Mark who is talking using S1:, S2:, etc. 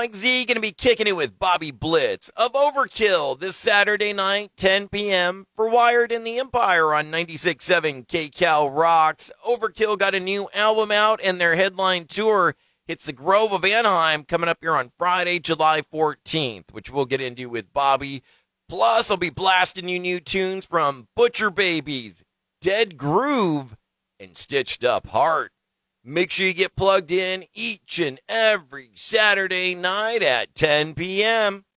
S1: Mike Z going to be kicking it with Bobby Blitz of Overkill this Saturday night, 10 p.m. for Wired in the Empire on 96.7 KCAL Rocks. Overkill got a new album out and their headline tour hits the Grove of Anaheim coming up here on Friday, July 14th, which we'll get into with Bobby. Plus, I'll be blasting you new tunes from Butcher Babies, Dead Groove, and Stitched Up Heart. Make sure you get plugged in each and every Saturday night at 10 p.m.